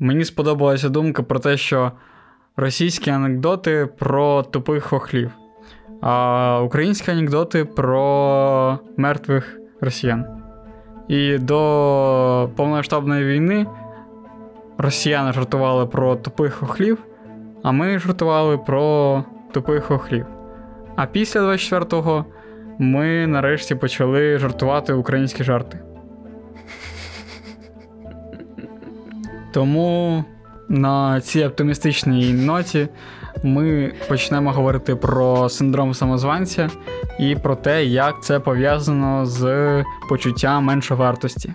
Мені сподобалася думка про те, що російські анекдоти про тупих хохлів, а українські анекдоти про мертвих росіян. І до повномасштабної війни росіяни жартували про тупих хохлів, а ми жартували про тупих хохлів. А після 24-го ми нарешті почали жартувати українські жарти. Тому на цій оптимістичній ноті ми почнемо говорити про синдром самозванця і про те, як це пов'язано з почуттям меншовартості.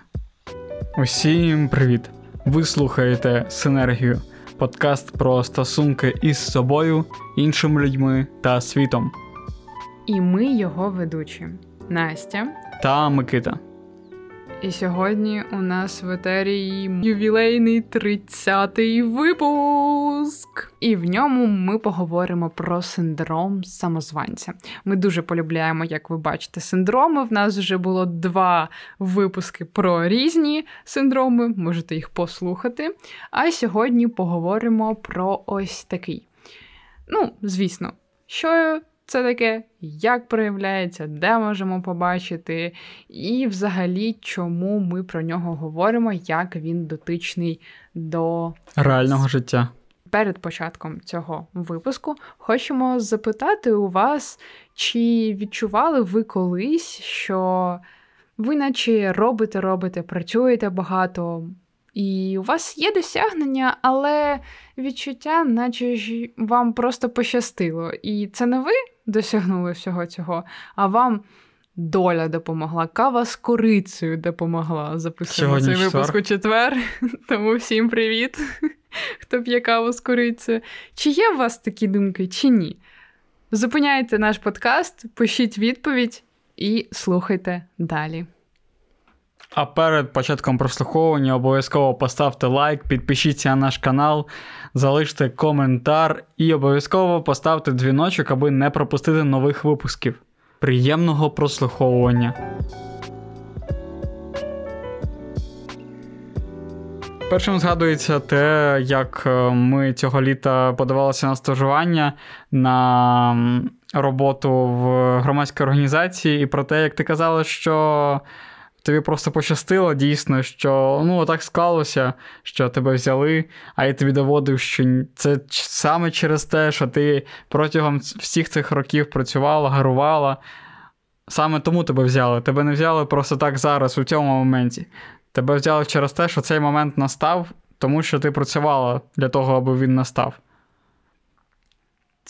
Усім привіт! Ви слухаєте Синергію, подкаст про стосунки із собою, іншими людьми та світом. І ми його ведучі Настя та Микита. І сьогодні у нас в етері ювілейний 30-й випуск. І в ньому ми поговоримо про синдром самозванця. Ми дуже полюбляємо, як ви бачите, синдроми. В нас вже було два випуски про різні синдроми, можете їх послухати. А сьогодні поговоримо про ось такий. Ну, звісно, що це таке, як проявляється, де можемо побачити, і взагалі, чому ми про нього говоримо, як він дотичний до реального життя. Перед початком цього випуску хочемо запитати у вас, чи відчували ви колись, що ви, наче робите, робите, працюєте багато, і у вас є досягнення, але відчуття, наче ж вам просто пощастило. І це не ви досягнули всього цього, а вам доля допомогла, кава з корицею допомогла. Записуємо цей випуск у четвер. Тому всім привіт, хто п'є каву з корицею. Чи є у вас такі думки, чи ні? Зупиняйте наш подкаст, пишіть відповідь і слухайте далі. А перед початком прослуховування обов'язково поставте лайк, підпишіться на наш канал, залиште коментар і обов'язково поставте дзвіночок, аби не пропустити нових випусків. Приємного прослуховування. Першим згадується те, як е, ми цього літа подавалися на стажування на роботу в громадській організації, і про те, як ти казала, що тобі просто пощастило дійсно, що ну так склалося, що тебе взяли, а я тобі доводив, що це саме через те, що ти протягом всіх цих років працювала, гарувала. Саме тому тебе взяли. Тебе не взяли просто так зараз, у цьому моменті. Тебе взяли через те, що цей момент настав, тому що ти працювала для того, аби він настав.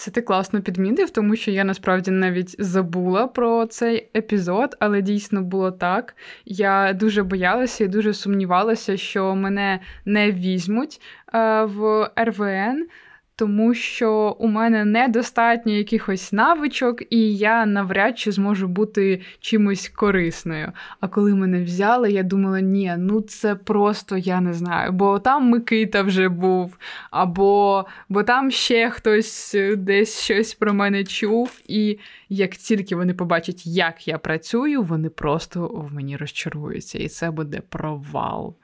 Це ти класно підмітив, тому що я насправді навіть забула про цей епізод, але дійсно було так. Я дуже боялася і дуже сумнівалася, що мене не візьмуть е, в РВН тому що у мене недостатньо якихось навичок, і я навряд чи зможу бути чимось корисною. А коли мене взяли, я думала, ні, ну це просто я не знаю. Бо там Микита вже був, або бо там ще хтось десь щось про мене чув. І як тільки вони побачать, як я працюю, вони просто в мені розчаруються. І це буде провал.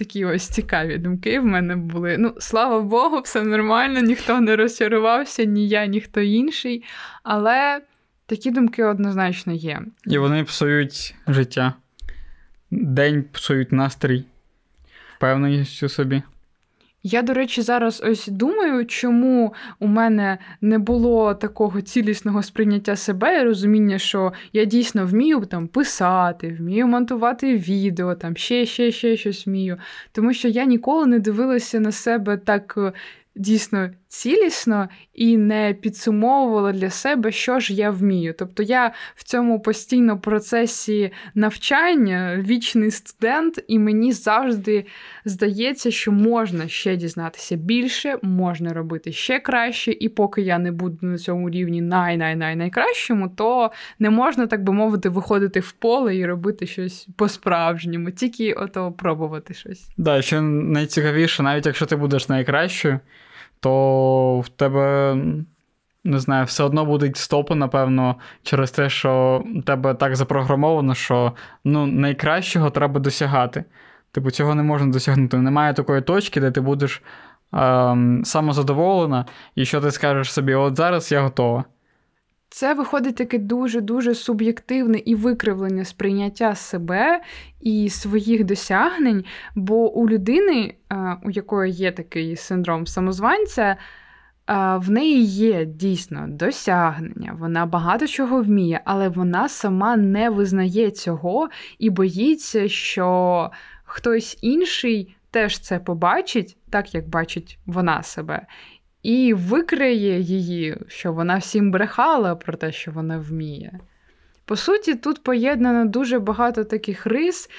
Такі ось цікаві думки в мене були. Ну, слава Богу, все нормально, ніхто не розчарувався, ні я, ні хто інший. Але такі думки однозначно є. І вони псують життя. День псують настрій, впевненістю собі. Я, до речі, зараз ось думаю, чому у мене не було такого цілісного сприйняття себе і розуміння, що я дійсно вмію там писати, вмію монтувати відео, там ще, ще, ще щось вмію. Тому що я ніколи не дивилася на себе так дійсно цілісно і не підсумовувала для себе, що ж я вмію. Тобто я в цьому постійно процесі навчання вічний студент, і мені завжди здається, що можна ще дізнатися більше, можна робити ще краще, і поки я не буду на цьому рівні най-най-най-найкращому, то не можна, так би мовити, виходити в поле і робити щось по-справжньому, тільки ото пробувати щось. Да, що найцікавіше, навіть якщо ти будеш найкращою то в тебе. Не знаю, все одно будуть стопи, напевно, через те, що тебе так запрограмовано, що ну, найкращого треба досягати. Типу, цього не можна досягнути. Немає такої точки, де ти будеш ем, самозадоволена, і що ти скажеш собі, от зараз я готова. Це виходить таке дуже-дуже суб'єктивне і викривлене сприйняття себе і своїх досягнень. Бо у людини, у якої є такий синдром самозванця, в неї є дійсно досягнення, вона багато чого вміє, але вона сама не визнає цього і боїться, що хтось інший теж це побачить, так як бачить вона себе, і викриє її, що вона всім брехала про те, що вона вміє. По суті, тут поєднано дуже багато таких рис,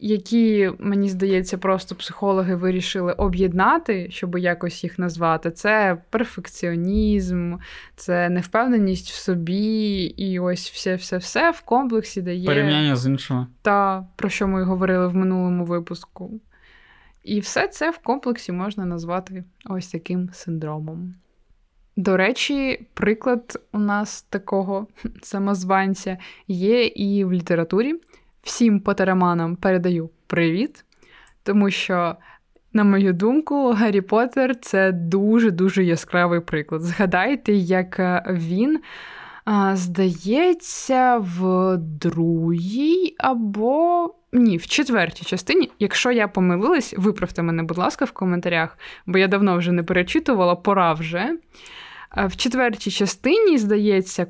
які, мені здається, просто психологи вирішили об'єднати, щоб якось їх назвати. Це перфекціонізм, це невпевненість в собі, і ось все-все-все в комплексі дає. Порівняння з іншими. Та, про що ми говорили в минулому випуску. І все це в комплексі можна назвати ось таким синдромом. До речі, приклад у нас такого самозванця є і в літературі. Всім потераманам передаю привіт, тому що, на мою думку, Гаррі Поттер – це дуже-дуже яскравий приклад. Згадайте, як він Здається, в другій або ні, в четвертій частині. Якщо я помилилась, виправте мене, будь ласка, в коментарях, бо я давно вже не перечитувала, пора вже. В четвертій частині, здається,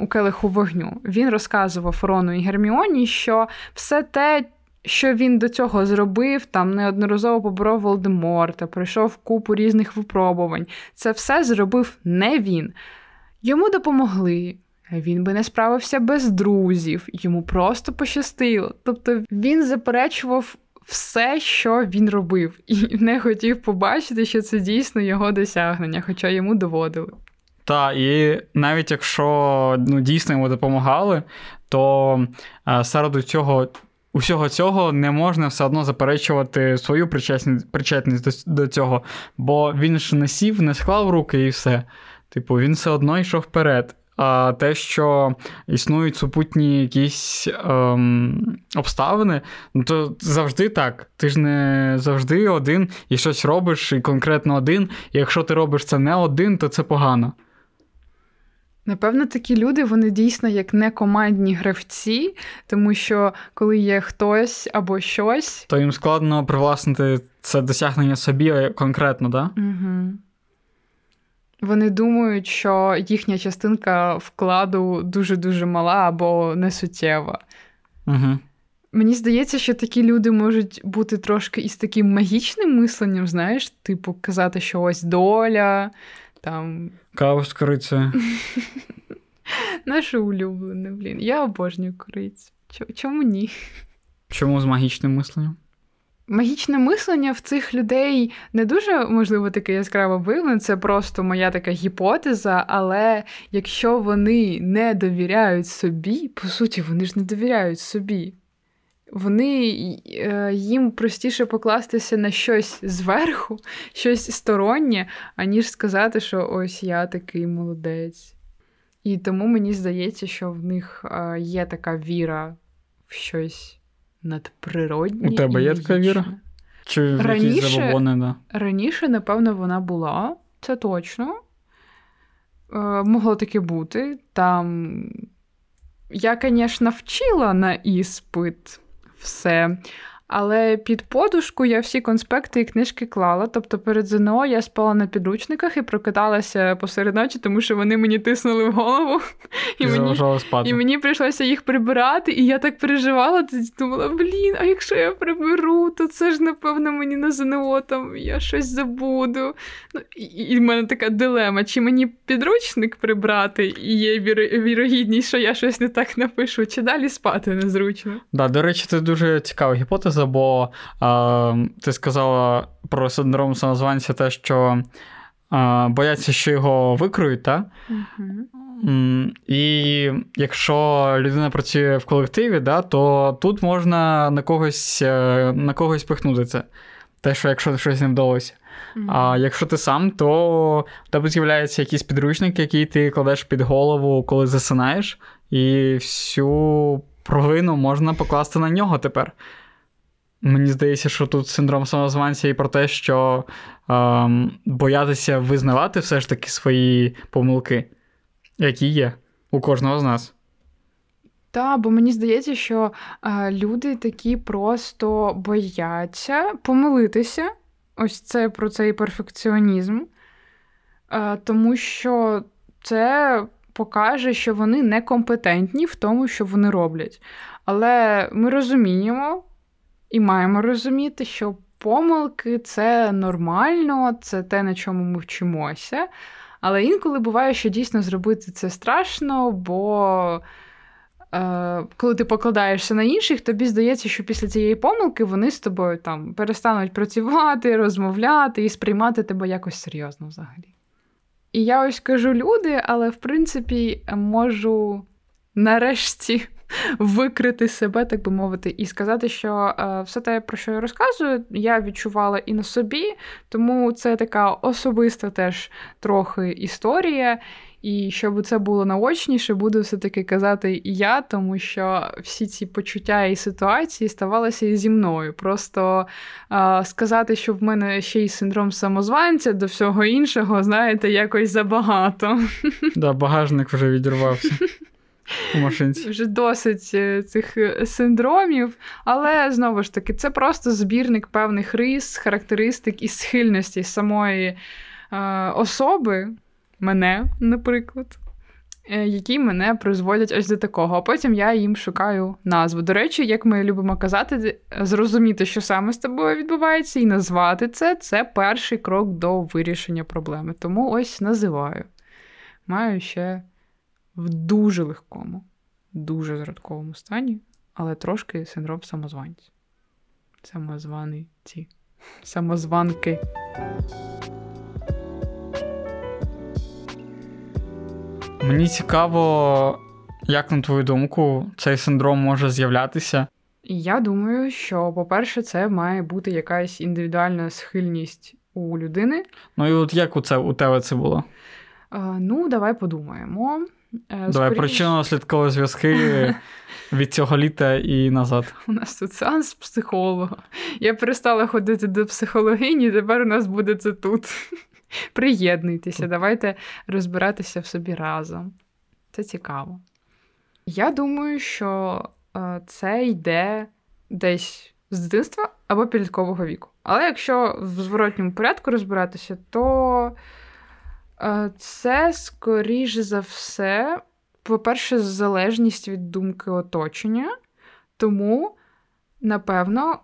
у келиху вогню він розказував Рону і Герміоні, що все те. Що він до цього зробив, там неодноразово поборов Волдеморта, пройшов купу різних випробувань. Це все зробив не він. Йому допомогли. Він би не справився без друзів, йому просто пощастило. Тобто він заперечував все, що він робив, і не хотів побачити, що це дійсно його досягнення, хоча йому доводили. Так, і навіть якщо ну, дійсно йому допомагали, то а, серед цього. Усього цього не можна все одно заперечувати свою причетність до цього, бо він ж не сів, не склав руки і все. Типу, він все одно йшов вперед. А те, що існують супутні якісь ем, обставини, ну то завжди так. Ти ж не завжди один і щось робиш, і конкретно один. І якщо ти робиш це не один, то це погано. Напевно, такі люди вони дійсно як некомандні гравці, тому що коли є хтось або щось, то їм складно привласнити це досягнення собі конкретно, так? Да? Угу. Вони думають, що їхня частинка вкладу дуже-дуже мала або несуттєва. Угу. Мені здається, що такі люди можуть бути трошки із таким магічним мисленням, знаєш, типу, казати, що ось доля. там... Каву з корицею. Наше улюблене, блін. Я обожнюю корицю. Чому ні? Чому з магічним мисленням? Магічне мислення в цих людей не дуже можливо таке яскраво виявлене, це просто моя така гіпотеза. Але якщо вони не довіряють собі, по суті, вони ж не довіряють собі. Вони е, їм простіше покластися на щось зверху, щось стороннє, аніж сказати, що ось я такий молодець. І тому мені здається, що в них е, є така віра в щось надприродні. У тебе і є така віра? Чи раніше, да? Раніше, напевно, вона була, це точно. Е, Могло таке бути. Там я, звісно, вчила на іспит все. Але під подушку я всі конспекти і книжки клала. Тобто перед ЗНО я спала на підручниках і прокидалася посеред ночі, тому що вони мені тиснули в голову. І, і мені спати. і мені прийшлося їх прибирати. І я так переживала, думала, блін, а якщо я приберу, то це ж, напевно, мені на ЗНО там я щось забуду. Ну, І, і в мене така дилема: чи мені підручник прибрати, і є вірогідність, що я щось не так напишу, чи далі спати незручно. Да, До речі, це дуже цікава гіпотеза гіпотеза, бо е, ти сказала про синдром самозванця те, що е, бояться, що його викриють, так? Uh-huh. І якщо людина працює в колективі, да, то тут можна на когось е, на когось пихнути це. Те, що якщо щось не вдалося. Mm-hmm. А якщо ти сам, то в тебе з'являється якийсь підручник, який ти кладеш під голову, коли засинаєш, і всю провину можна покласти на нього тепер. Мені здається, що тут синдром самозванця і про те, що ем, боятися визнавати все ж таки свої помилки, які є у кожного з нас. Так, бо мені здається, що е, люди такі просто бояться помилитися. Ось це про цей перфекціонізм, е, тому що це покаже, що вони некомпетентні в тому, що вони роблять. Але ми розуміємо і маємо розуміти, що помилки це нормально, це те, на чому ми вчимося. Але інколи буває, що дійсно зробити це страшно, бо е, коли ти покладаєшся на інших, тобі здається, що після цієї помилки вони з тобою там перестануть працювати, розмовляти і сприймати тебе якось серйозно взагалі. І я ось кажу люди, але в принципі можу нарешті викрити себе, так би мовити, і сказати, що е, все те, про що я розказую, я відчувала і на собі, тому це така особиста теж трохи історія. І щоб це було наочніше, буду все-таки казати і я, тому що всі ці почуття і ситуації ставалися і зі мною. Просто а, сказати, що в мене ще й синдром самозванця до всього іншого, знаєте, якось забагато. Да, багажник вже відірвався у машинці. Вже досить е, цих е, синдромів, але знову ж таки, це просто збірник певних рис, характеристик і схильності самої е, особи мене, наприклад, е, які мене призводять ось до такого. А потім я їм шукаю назву. До речі, як ми любимо казати, зрозуміти, що саме з тобою відбувається, і назвати це це перший крок до вирішення проблеми. Тому ось називаю. Маю ще в дуже легкому, дуже зрадковому стані, але трошки синдром самозванця. Самозваний ці самозванки. Мені цікаво, як на твою думку, цей синдром може з'являтися. Я думаю, що, по-перше, це має бути якась індивідуальна схильність у людини. Ну і от як у це у тебе це було? А, ну, давай подумаємо. Е, давай Скоріше... причинно слідкові зв'язки від цього літа і назад. У нас тут сеанс психолога. Я перестала ходити до психологині, тепер у нас буде це тут. Приєднуйтеся, давайте розбиратися в собі разом. Це цікаво. Я думаю, що е, це йде десь з дитинства або підліткового віку. Але якщо в зворотньому порядку розбиратися, то це, скоріш за все, по-перше, залежність від думки оточення. Тому, напевно,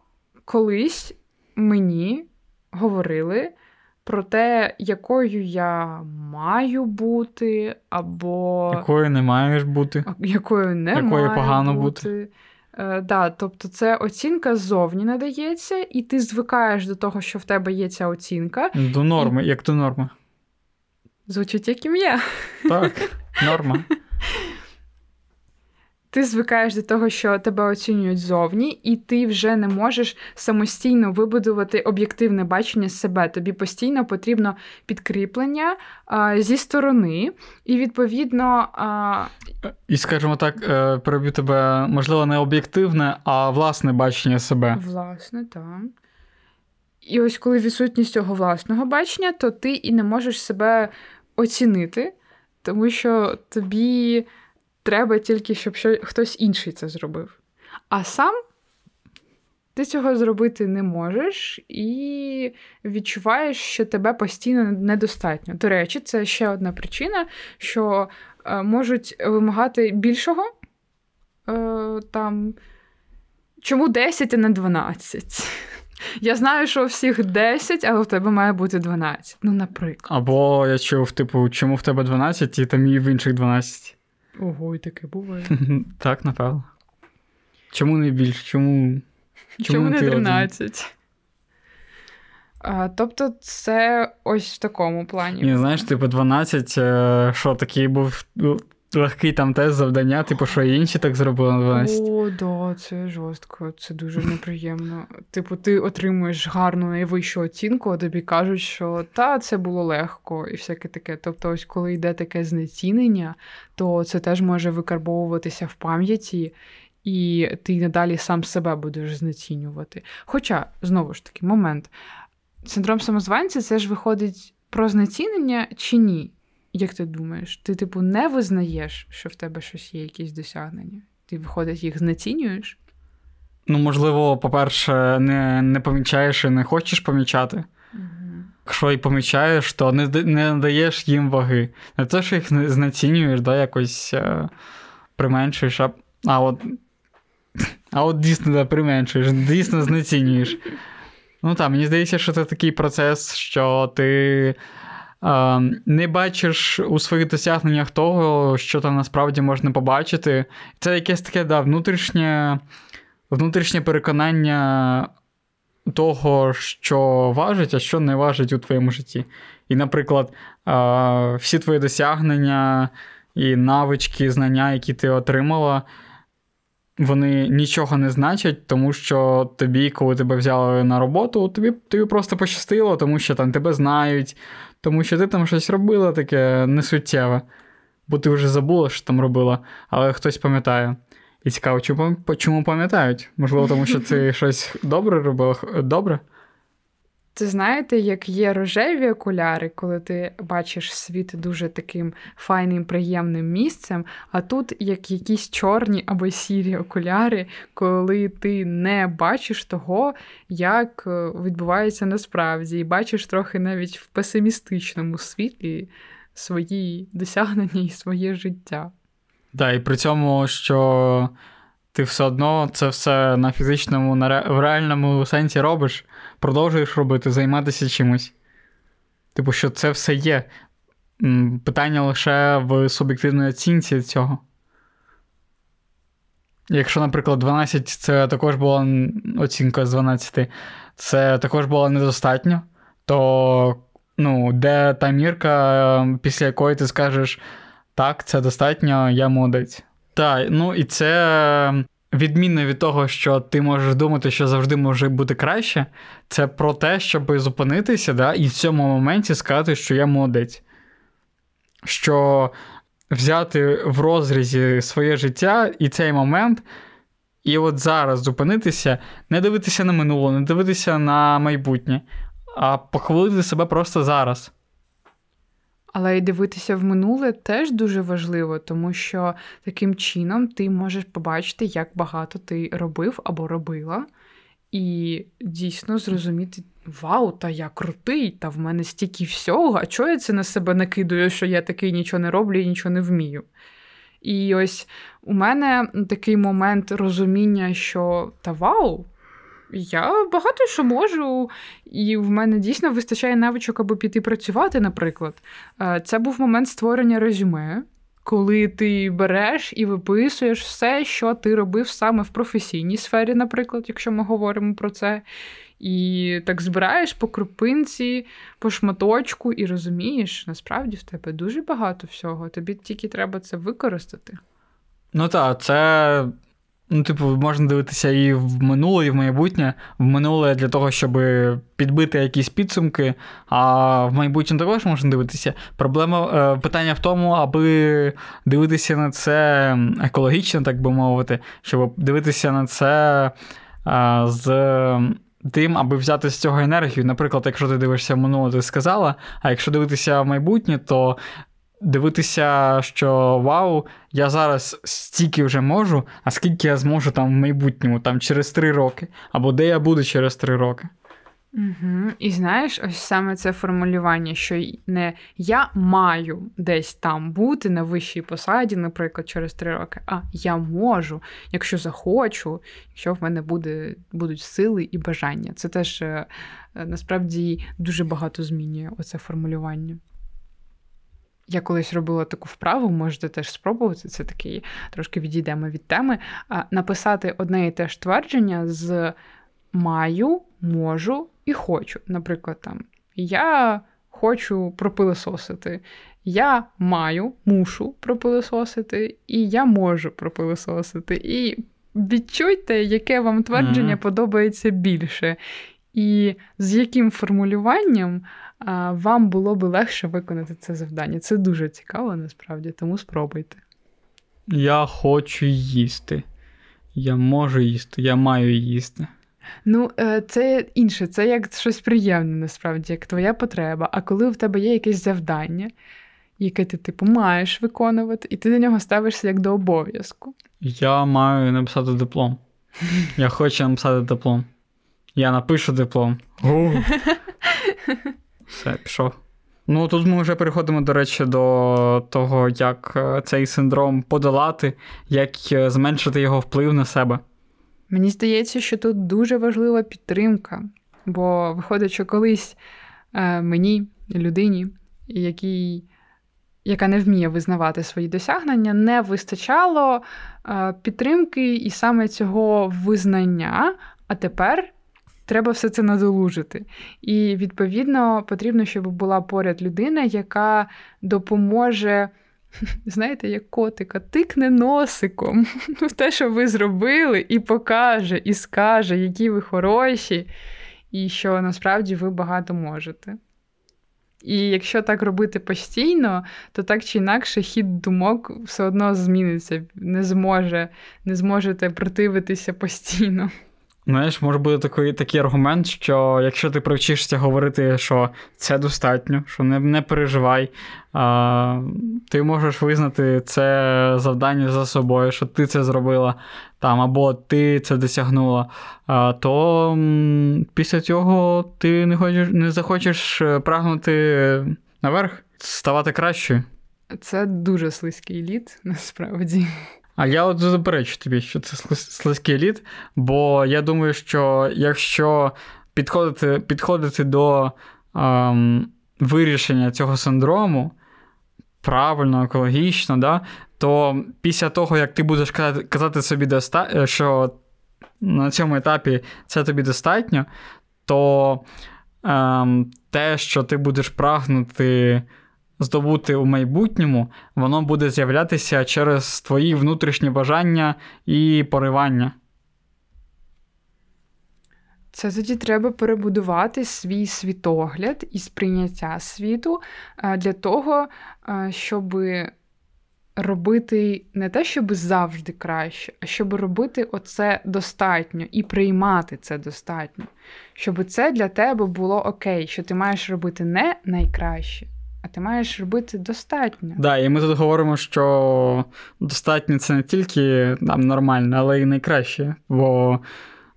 колись мені говорили про те, якою я маю бути, або якою не маєш бути, якою не якою маю погано бути. бути. Е, да, Тобто це оцінка ззовні надається, і ти звикаєш до того, що в тебе є ця оцінка. До норми, і... як до норми. Звучить як ім'я. Так, норма. Ти звикаєш до того, що тебе оцінюють зовні, і ти вже не можеш самостійно вибудувати об'єктивне бачення себе. Тобі постійно потрібно підкріплення а, зі сторони, і відповідно. А... І, скажімо так, е, переб'ю тебе, можливо, не об'єктивне, а власне бачення себе. Власне, так. І ось коли відсутність цього власного бачення, то ти і не можеш себе оцінити, тому що тобі. Треба тільки, щоб хтось інший це зробив. А сам ти цього зробити не можеш і відчуваєш, що тебе постійно недостатньо. До речі, це ще одна причина, що е, можуть вимагати більшого. Е, там, Чому 10 а не 12? Я знаю, що у всіх 10, але в тебе має бути 12. Ну, наприклад. Або я чув, типу, чому в тебе 12 і там і в інших 12. Ого, і таке буває. Так, напевно. Чому не більше? Чому Чому не 13? А, Тобто, це ось в такому плані. Ні, знаєш, типу, 12, е, що такий був ну, легкий там тест завдання, типу, що інші так зробили на 12. О, да, це жорстко, це дуже неприємно. Типу, ти отримуєш гарну найвищу оцінку, а тобі кажуть, що та, це було легко і всяке таке. Тобто, ось коли йде таке знецінення, то це теж може викарбовуватися в пам'яті. і ти надалі сам себе будеш знецінювати. Хоча, знову ж таки, момент. Синдром самозванця це ж виходить про знецінення чи ні? Як ти думаєш? Ти, типу, не визнаєш, що в тебе щось є, якісь досягнення? Ти, виходить, їх знецінюєш? Ну, можливо, по-перше, не не помічаєш і не хочеш помічати. Якщо і помічаєш, то не не надаєш їм ваги. Не те, що їх знецінюєш, да, якось е, применшуєш, а а от а от дійсно да, применшуєш, дійсно знецінюєш. Ну так, мені здається, що це такий процес, що ти не бачиш у своїх досягненнях того, що там насправді можна побачити. Це якесь таке да, внутрішнє, внутрішнє переконання того, що важить, а що не важить у твоєму житті. І, наприклад, всі твої досягнення і навички, знання, які ти отримала вони нічого не значать, тому що тобі, коли тебе взяли на роботу, тобі тобі просто пощастило, тому що там тебе знають, тому що ти там щось робила таке несуттєве. Бо ти вже забула, що там робила, але хтось пам'ятає. І цікаво, чому пам'ятають? Можливо, тому що ти щось добре робила добре? Це знаєте, як є рожеві окуляри, коли ти бачиш світ дуже таким файним, приємним місцем, а тут як якісь чорні або сірі окуляри, коли ти не бачиш того, як е, відбувається насправді, і бачиш трохи навіть в песимістичному світлі свої досягнення і своє життя. Так, і при цьому, що ти все одно це все на фізичному, на ре... в реальному сенсі робиш, продовжуєш робити, займатися чимось. Типу, що це все є. Питання лише в суб'єктивній оцінці цього. Якщо, наприклад, 12 це також була оцінка з 12, це також було недостатньо, то ну, де та мірка, після якої ти скажеш, так, це достатньо, я молодець. Так, ну і це відмінно від того, що ти можеш думати, що завжди може бути краще. Це про те, щоб зупинитися, да, і в цьому моменті сказати, що я молодець. Що взяти в розрізі своє життя і цей момент, і от зараз зупинитися, не дивитися на минуле, не дивитися на майбутнє, а похвалити себе просто зараз. Але й дивитися в минуле теж дуже важливо, тому що таким чином ти можеш побачити, як багато ти робив або робила, і дійсно зрозуміти: Вау, та я крутий, та в мене стільки всього, а чого я це на себе накидую, що я такий нічого не роблю і нічого не вмію. І ось у мене такий момент розуміння, що та вау, я багато що можу, і в мене дійсно вистачає навичок, аби піти працювати, наприклад. Е, це був момент створення резюме, коли ти береш і виписуєш все, що ти робив саме в професійній сфері, наприклад, якщо ми говоримо про це. І так збираєш по крупинці, по шматочку, і розумієш, насправді в тебе дуже багато всього. Тобі тільки треба це використати. Ну так, це Ну, типу, можна дивитися і в минуле, і в майбутнє. В минуле для того, щоб підбити якісь підсумки, а в майбутнє також можна дивитися. Проблема е, питання в тому, аби дивитися на це екологічно, так би мовити, щоб дивитися на це е, з. Тим, аби взяти з цього енергію. Наприклад, якщо ти дивишся в минуле, ти сказала, а якщо дивитися в майбутнє, то дивитися, що вау, я зараз стільки вже можу, а скільки я зможу там в майбутньому, там через три роки, або де я буду через три роки. Угу. І знаєш, ось саме це формулювання, що не я маю десь там бути на вищій посаді, наприклад, через три роки, а я можу, якщо захочу, якщо в мене буде, будуть сили і бажання. Це теж е, насправді дуже багато змінює оце формулювання. Я колись робила таку вправу, можете теж спробувати. Це такий трошки відійдемо від теми. Написати одне і те ж твердження з маю, можу і хочу. Наприклад, там я хочу пропилисосити, я маю, мушу пропилисосити, і я можу пропилисосити. І відчуйте, яке вам твердження mm-hmm. подобається більше. І з яким формулюванням вам було би легше виконати це завдання. Це дуже цікаво, насправді, тому спробуйте. Я хочу їсти. Я можу їсти, я маю їсти. Ну, е, це інше, це як щось приємне, насправді, як твоя потреба. А коли в тебе є якесь завдання, яке ти, типу, маєш виконувати, і ти до нього ставишся як до обов'язку. Я маю написати диплом. Я хочу написати диплом. Я напишу диплом. Все, пішов. Ну, тут ми вже переходимо, до речі, до того, як е, цей синдром подолати, як е, зменшити його вплив на себе. Мені здається, що тут дуже важлива підтримка, бо виходить, що колись е, мені, людині, якій, яка не вміє визнавати свої досягнення, не вистачало е, підтримки і саме цього визнання, а тепер. Треба все це надолужити. І, відповідно, потрібно, щоб була поряд людина, яка допоможе знаєте, як котика, тикне носиком в те, що ви зробили, і покаже, і скаже, які ви хороші, і що насправді ви багато можете. І якщо так робити постійно, то так чи інакше хід думок все одно зміниться, не зможе, не зможете противитися постійно. Знаєш, може бути такий такий аргумент, що якщо ти привчишся говорити, що це достатньо, що не не переживай, а, ти можеш визнати це завдання за собою, що ти це зробила, там, або ти це досягнула, а, то м, після цього ти не хочеш, не захочеш е, прагнути наверх, ставати кращою. Це дуже слизький лід, насправді. А я от заперечу тобі, що це слизький лід, бо я думаю, що якщо підходити підходити до ем, вирішення цього синдрому правильно, екологічно, да, то після того, як ти будеш казати, казати собі, доста... що на цьому етапі це тобі достатньо, то ем, те, що ти будеш прагнути здобути у майбутньому, воно буде з'являтися через твої внутрішні бажання і поривання. Це тоді треба перебудувати свій світогляд і сприйняття світу е, для того, е, щоб робити не те, щоб завжди краще, а щоб робити оце достатньо і приймати це достатньо. Щоб це для тебе було окей, що ти маєш робити не найкраще, а ти маєш робити достатньо. Так, да, і ми тут говоримо, що достатньо це не тільки там нормально, але й найкраще. Бо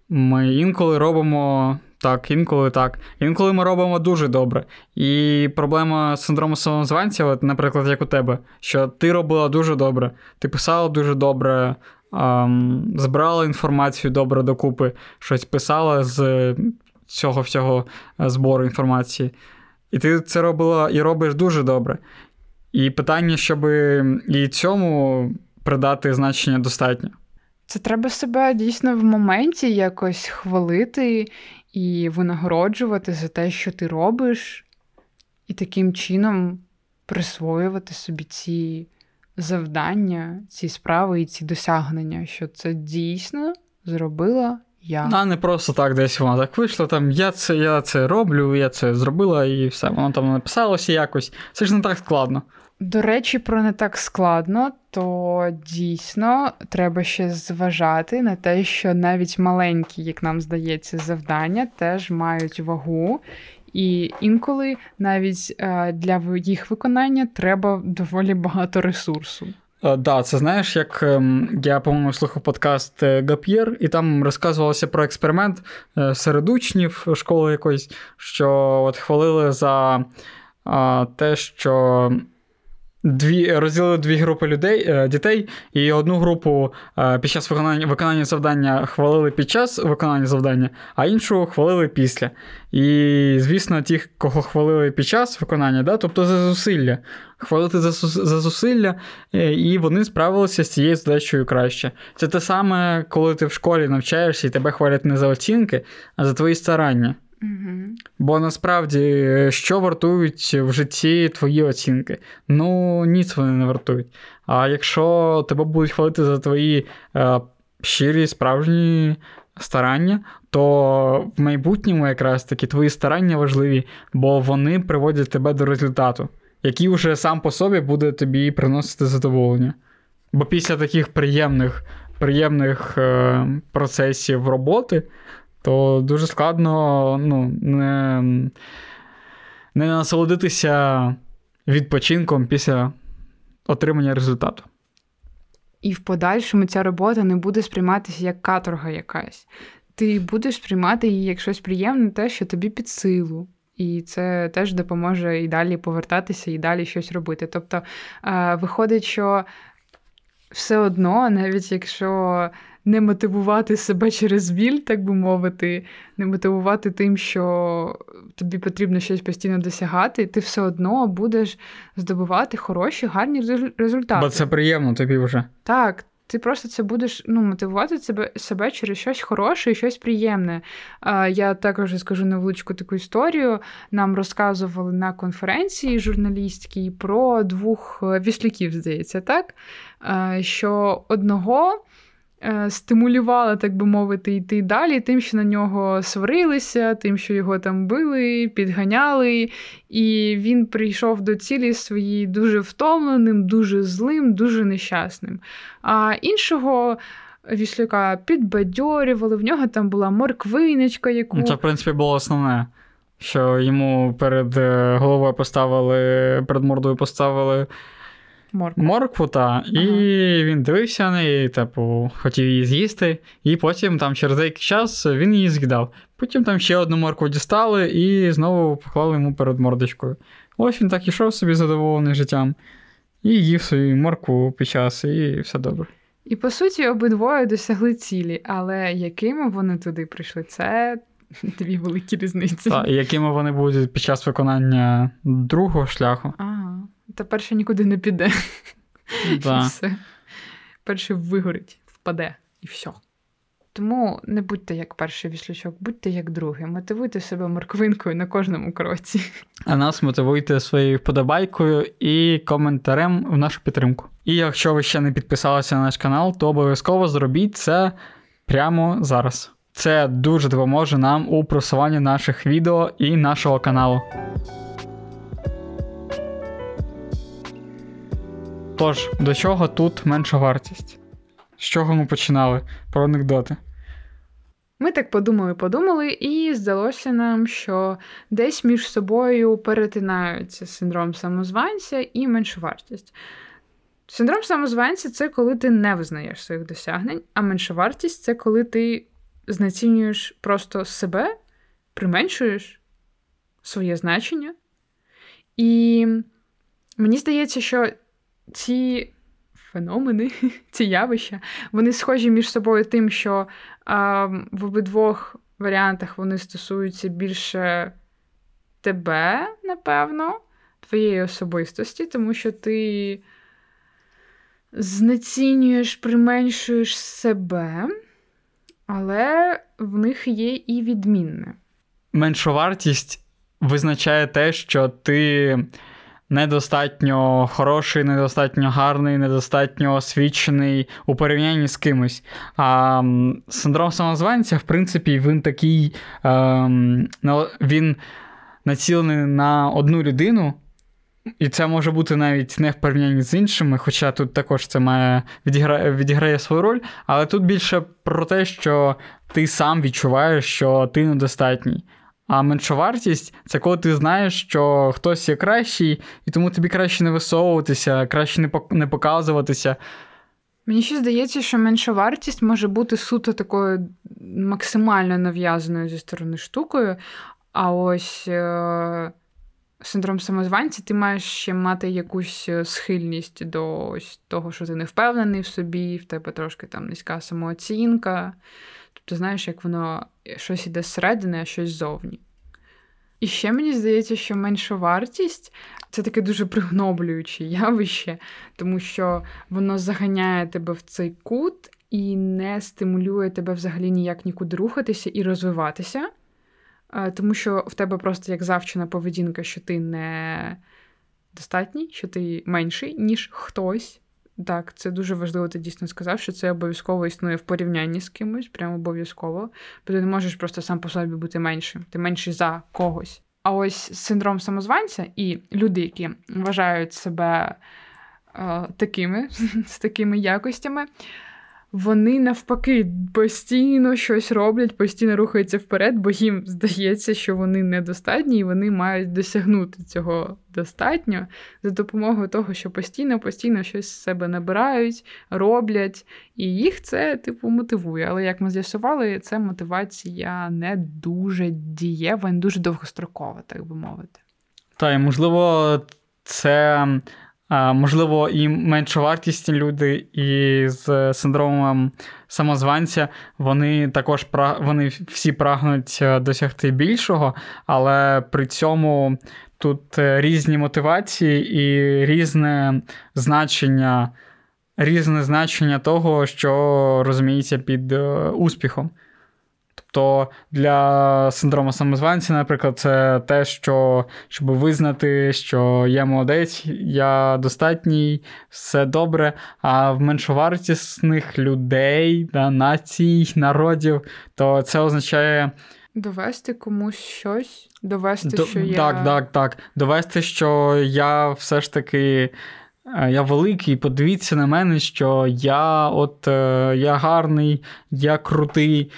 ми інколи робимо так, інколи так. Інколи ми робимо дуже добре. І проблема синдрому самозванця, от, наприклад, як у тебе, що ти робила дуже добре, ти писала дуже добре. Um, збирала інформацію добре докупи, щось писала з цього всього збору інформації. І ти це робила і робиш дуже добре. І питання, щоб і цьому придати значення достатньо. Це треба себе дійсно в моменті якось хвалити і винагороджувати за те, що ти робиш, і таким чином присвоювати собі ці завдання, ці справи і ці досягнення, що це дійсно зробила я. А не просто так десь вона так вийшла, там я це я це роблю, я це зробила і все. Воно там написалося якось. Це ж не так складно. До речі, про не так складно, то дійсно треба ще зважати на те, що навіть маленькі, як нам здається, завдання теж мають вагу. І інколи навіть е, для їх виконання треба доволі багато ресурсу. Так, да, це знаєш, як ем, я, по-моєму, слухав подкаст е, Гап'єр, і там розказувалося про експеримент е, серед учнів школи якоїсь, що от хвалили за те, що Дві розділили дві групи людей, е, дітей, і одну групу е, під час виконання виконання завдання хвалили під час виконання завдання, а іншу хвалили після. І, звісно, ті, кого хвалили під час виконання, да, тобто за зусилля, хвалити за за зусилля, е, і вони справилися з цією задачею краще. Це те саме, коли ти в школі навчаєшся і тебе хвалять не за оцінки, а за твої старання. Угу. Бо насправді, що вартують в житті твої оцінки? Ну, ніц вони не вартують. А якщо тебе будуть хвалити за твої е, щирі, справжні старання, то в майбутньому якраз таки твої старання важливі, бо вони приводять тебе до результату, який вже сам по собі буде тобі приносити задоволення. Бо після таких приємних приємних е, процесів роботи, то дуже складно ну, не, не насолодитися відпочинком після отримання результату. І в подальшому ця робота не буде сприйматися як каторга якась. Ти будеш сприймати її як щось приємне, те, що тобі під силу. І це теж допоможе і далі повертатися, і далі щось робити. Тобто, виходить, що все одно, навіть якщо не мотивувати себе через біль, так би мовити, не мотивувати тим, що тобі потрібно щось постійно досягати, ти все одно будеш здобувати хороші, гарні результати. Бо це приємно тобі вже. Так. Ти просто це будеш ну, мотивувати себе себе через щось хороше і щось приємне. А, Я також скажу невеличку таку історію. Нам розказували на конференції журналістській про двох е, віслюків, здається, так? А, Що одного стимулювала, так би мовити, йти далі, тим, що на нього сварилися, тим, що його там били, підганяли, і він прийшов до цілі своїй дуже втомленим, дуже злим, дуже нещасним. А іншого. Віслюка підбадьорювали, в нього там була морквиночка, яку. Ну, це, в принципі, було основне, що йому перед е, головою поставили, перед мордою поставили Моркву. Моркву, та. І він дивився на неї, типу, хотів її з'їсти, і потім там через деякий час він її з'їдав. Потім там ще одну моркву дістали і знову поклали йому перед мордочкою. Ось він так ішов собі задоволений життям, і їв свою моркву під час, і все добре. І по суті, обидвоє досягли цілі, але якими вони туди прийшли, це дві великі різниці. Так, І якими вони будуть під час виконання другого шляху. Ага. Та перше нікуди не піде. Да. все. Перший вигорить, впаде і все. Тому не будьте як перший віслючок, будьте як другий. Мотивуйте себе морквинкою на кожному кроці. А нас мотивуйте своєю вподобайкою і коментарем в нашу підтримку. І якщо ви ще не підписалися на наш канал, то обов'язково зробіть це прямо зараз. Це дуже допоможе нам у просуванні наших відео і нашого каналу. Тож, до чого тут менша вартість? З чого ми починали? Про анекдоти. Ми так подумали, подумали, і здалося нам, що десь між собою перетинаються синдром самозванця і меншовартість. Синдром самозванця це коли ти не визнаєш своїх досягнень, а меншовартість це коли ти знецінюєш просто себе, применшуєш своє значення. І мені здається, що ці феномени, ці явища, вони схожі між собою тим, що а, в обидвох варіантах вони стосуються більше тебе, напевно, твоєї особистості, тому що ти знецінюєш, применшуєш себе, але в них є і відмінне. Меншовартість визначає те, що ти недостатньо хороший, недостатньо гарний, недостатньо освічений у порівнянні з кимось. А синдром самозванця, в принципі, він такий, ем, він націлений на одну людину. І це може бути навіть не в порівнянні з іншими, хоча тут також це має відіграє, відіграє свою роль, але тут більше про те, що ти сам відчуваєш, що ти недостатній. А меншовартість це коли ти знаєш, що хтось є кращий, і тому тобі краще не висовуватися, краще не показуватися. Мені ще здається, що меншовартість може бути суто такою максимально нав'язаною зі сторони штукою. А ось е- синдром самозванця, ти маєш ще мати якусь е, схильність до ось того, що ти не впевнений в собі, в тебе трошки там низька самооцінка. Тобто, знаєш, як воно щось іде зсередини, а щось ззовні. І ще мені здається, що меншовартість це таке дуже пригноблююче явище, тому що воно заганяє тебе в цей кут і не стимулює тебе взагалі ніяк нікуди рухатися і розвиватися. Тому що в тебе просто як завчена поведінка, що ти не достатній, що ти менший, ніж хтось. Так, це дуже важливо, ти дійсно сказав, що це обов'язково існує в порівнянні з кимось, прямо обов'язково. Бо ти не можеш просто сам по собі бути меншим, ти менший за когось. А ось синдром самозванця і люди, які вважають себе е, такими, з такими якостями, вони навпаки постійно щось роблять, постійно рухаються вперед, бо їм здається, що вони недостатні, і вони мають досягнути цього достатньо за допомогою того, що постійно, постійно щось з себе набирають, роблять, і їх це типу мотивує. Але як ми з'ясували, це мотивація не дуже дієва, не дуже довгострокова, так би мовити. Та, і можливо, це можливо, і меншовартісні люди із синдромом самозванця, вони також вони всі прагнуть е, досягти більшого, але при цьому тут е, різні мотивації і різне значення, різне значення того, що розуміється під е, успіхом. Тобто для синдрому самозванця, наприклад, це те, що щоб визнати, що я молодець, я достатній, все добре. А в меншовартісних людей, да, націй, народів, то це означає. Довести комусь щось, довести, До, що я. Так, так, так. Довести, що я все ж таки. Е, я великий, подивіться на мене, що я от е, я гарний, я крутий.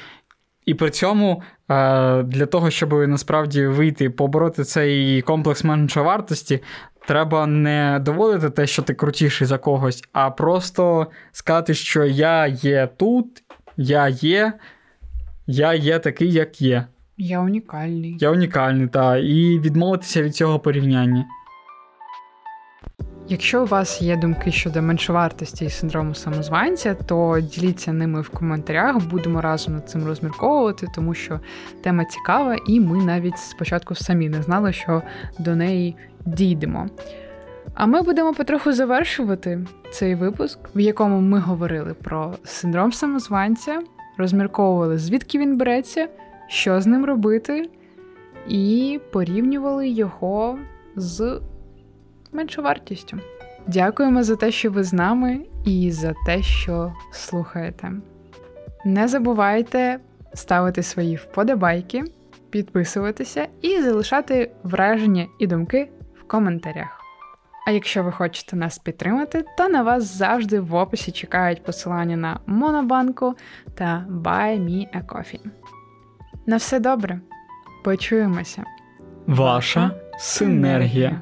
І при цьому е, для того, щоб насправді вийти, побороти цей комплекс меншовартості, треба не доводити те, що ти крутіший за когось, а просто сказати, що я є тут, я є, я є такий, як є. Я унікальний. Я унікальний, так. І відмовитися від цього порівняння. Якщо у вас є думки щодо меншовартості і синдрому самозванця, то діліться ними в коментарях, будемо разом над цим розмірковувати, тому що тема цікава, і ми навіть спочатку самі не знали, що до неї дійдемо. А ми будемо потроху завершувати цей випуск, в якому ми говорили про синдром самозванця, розмірковували, звідки він береться, що з ним робити, і порівнювали його з меншовартістю. Дякуємо за те, що ви з нами, і за те, що слухаєте. Не забувайте ставити свої вподобайки, підписуватися і залишати враження і думки в коментарях. А якщо ви хочете нас підтримати, то на вас завжди в описі чекають посилання на Монобанку та Buy Me a Coffee. На все добре. Почуємося. Ваша синергія.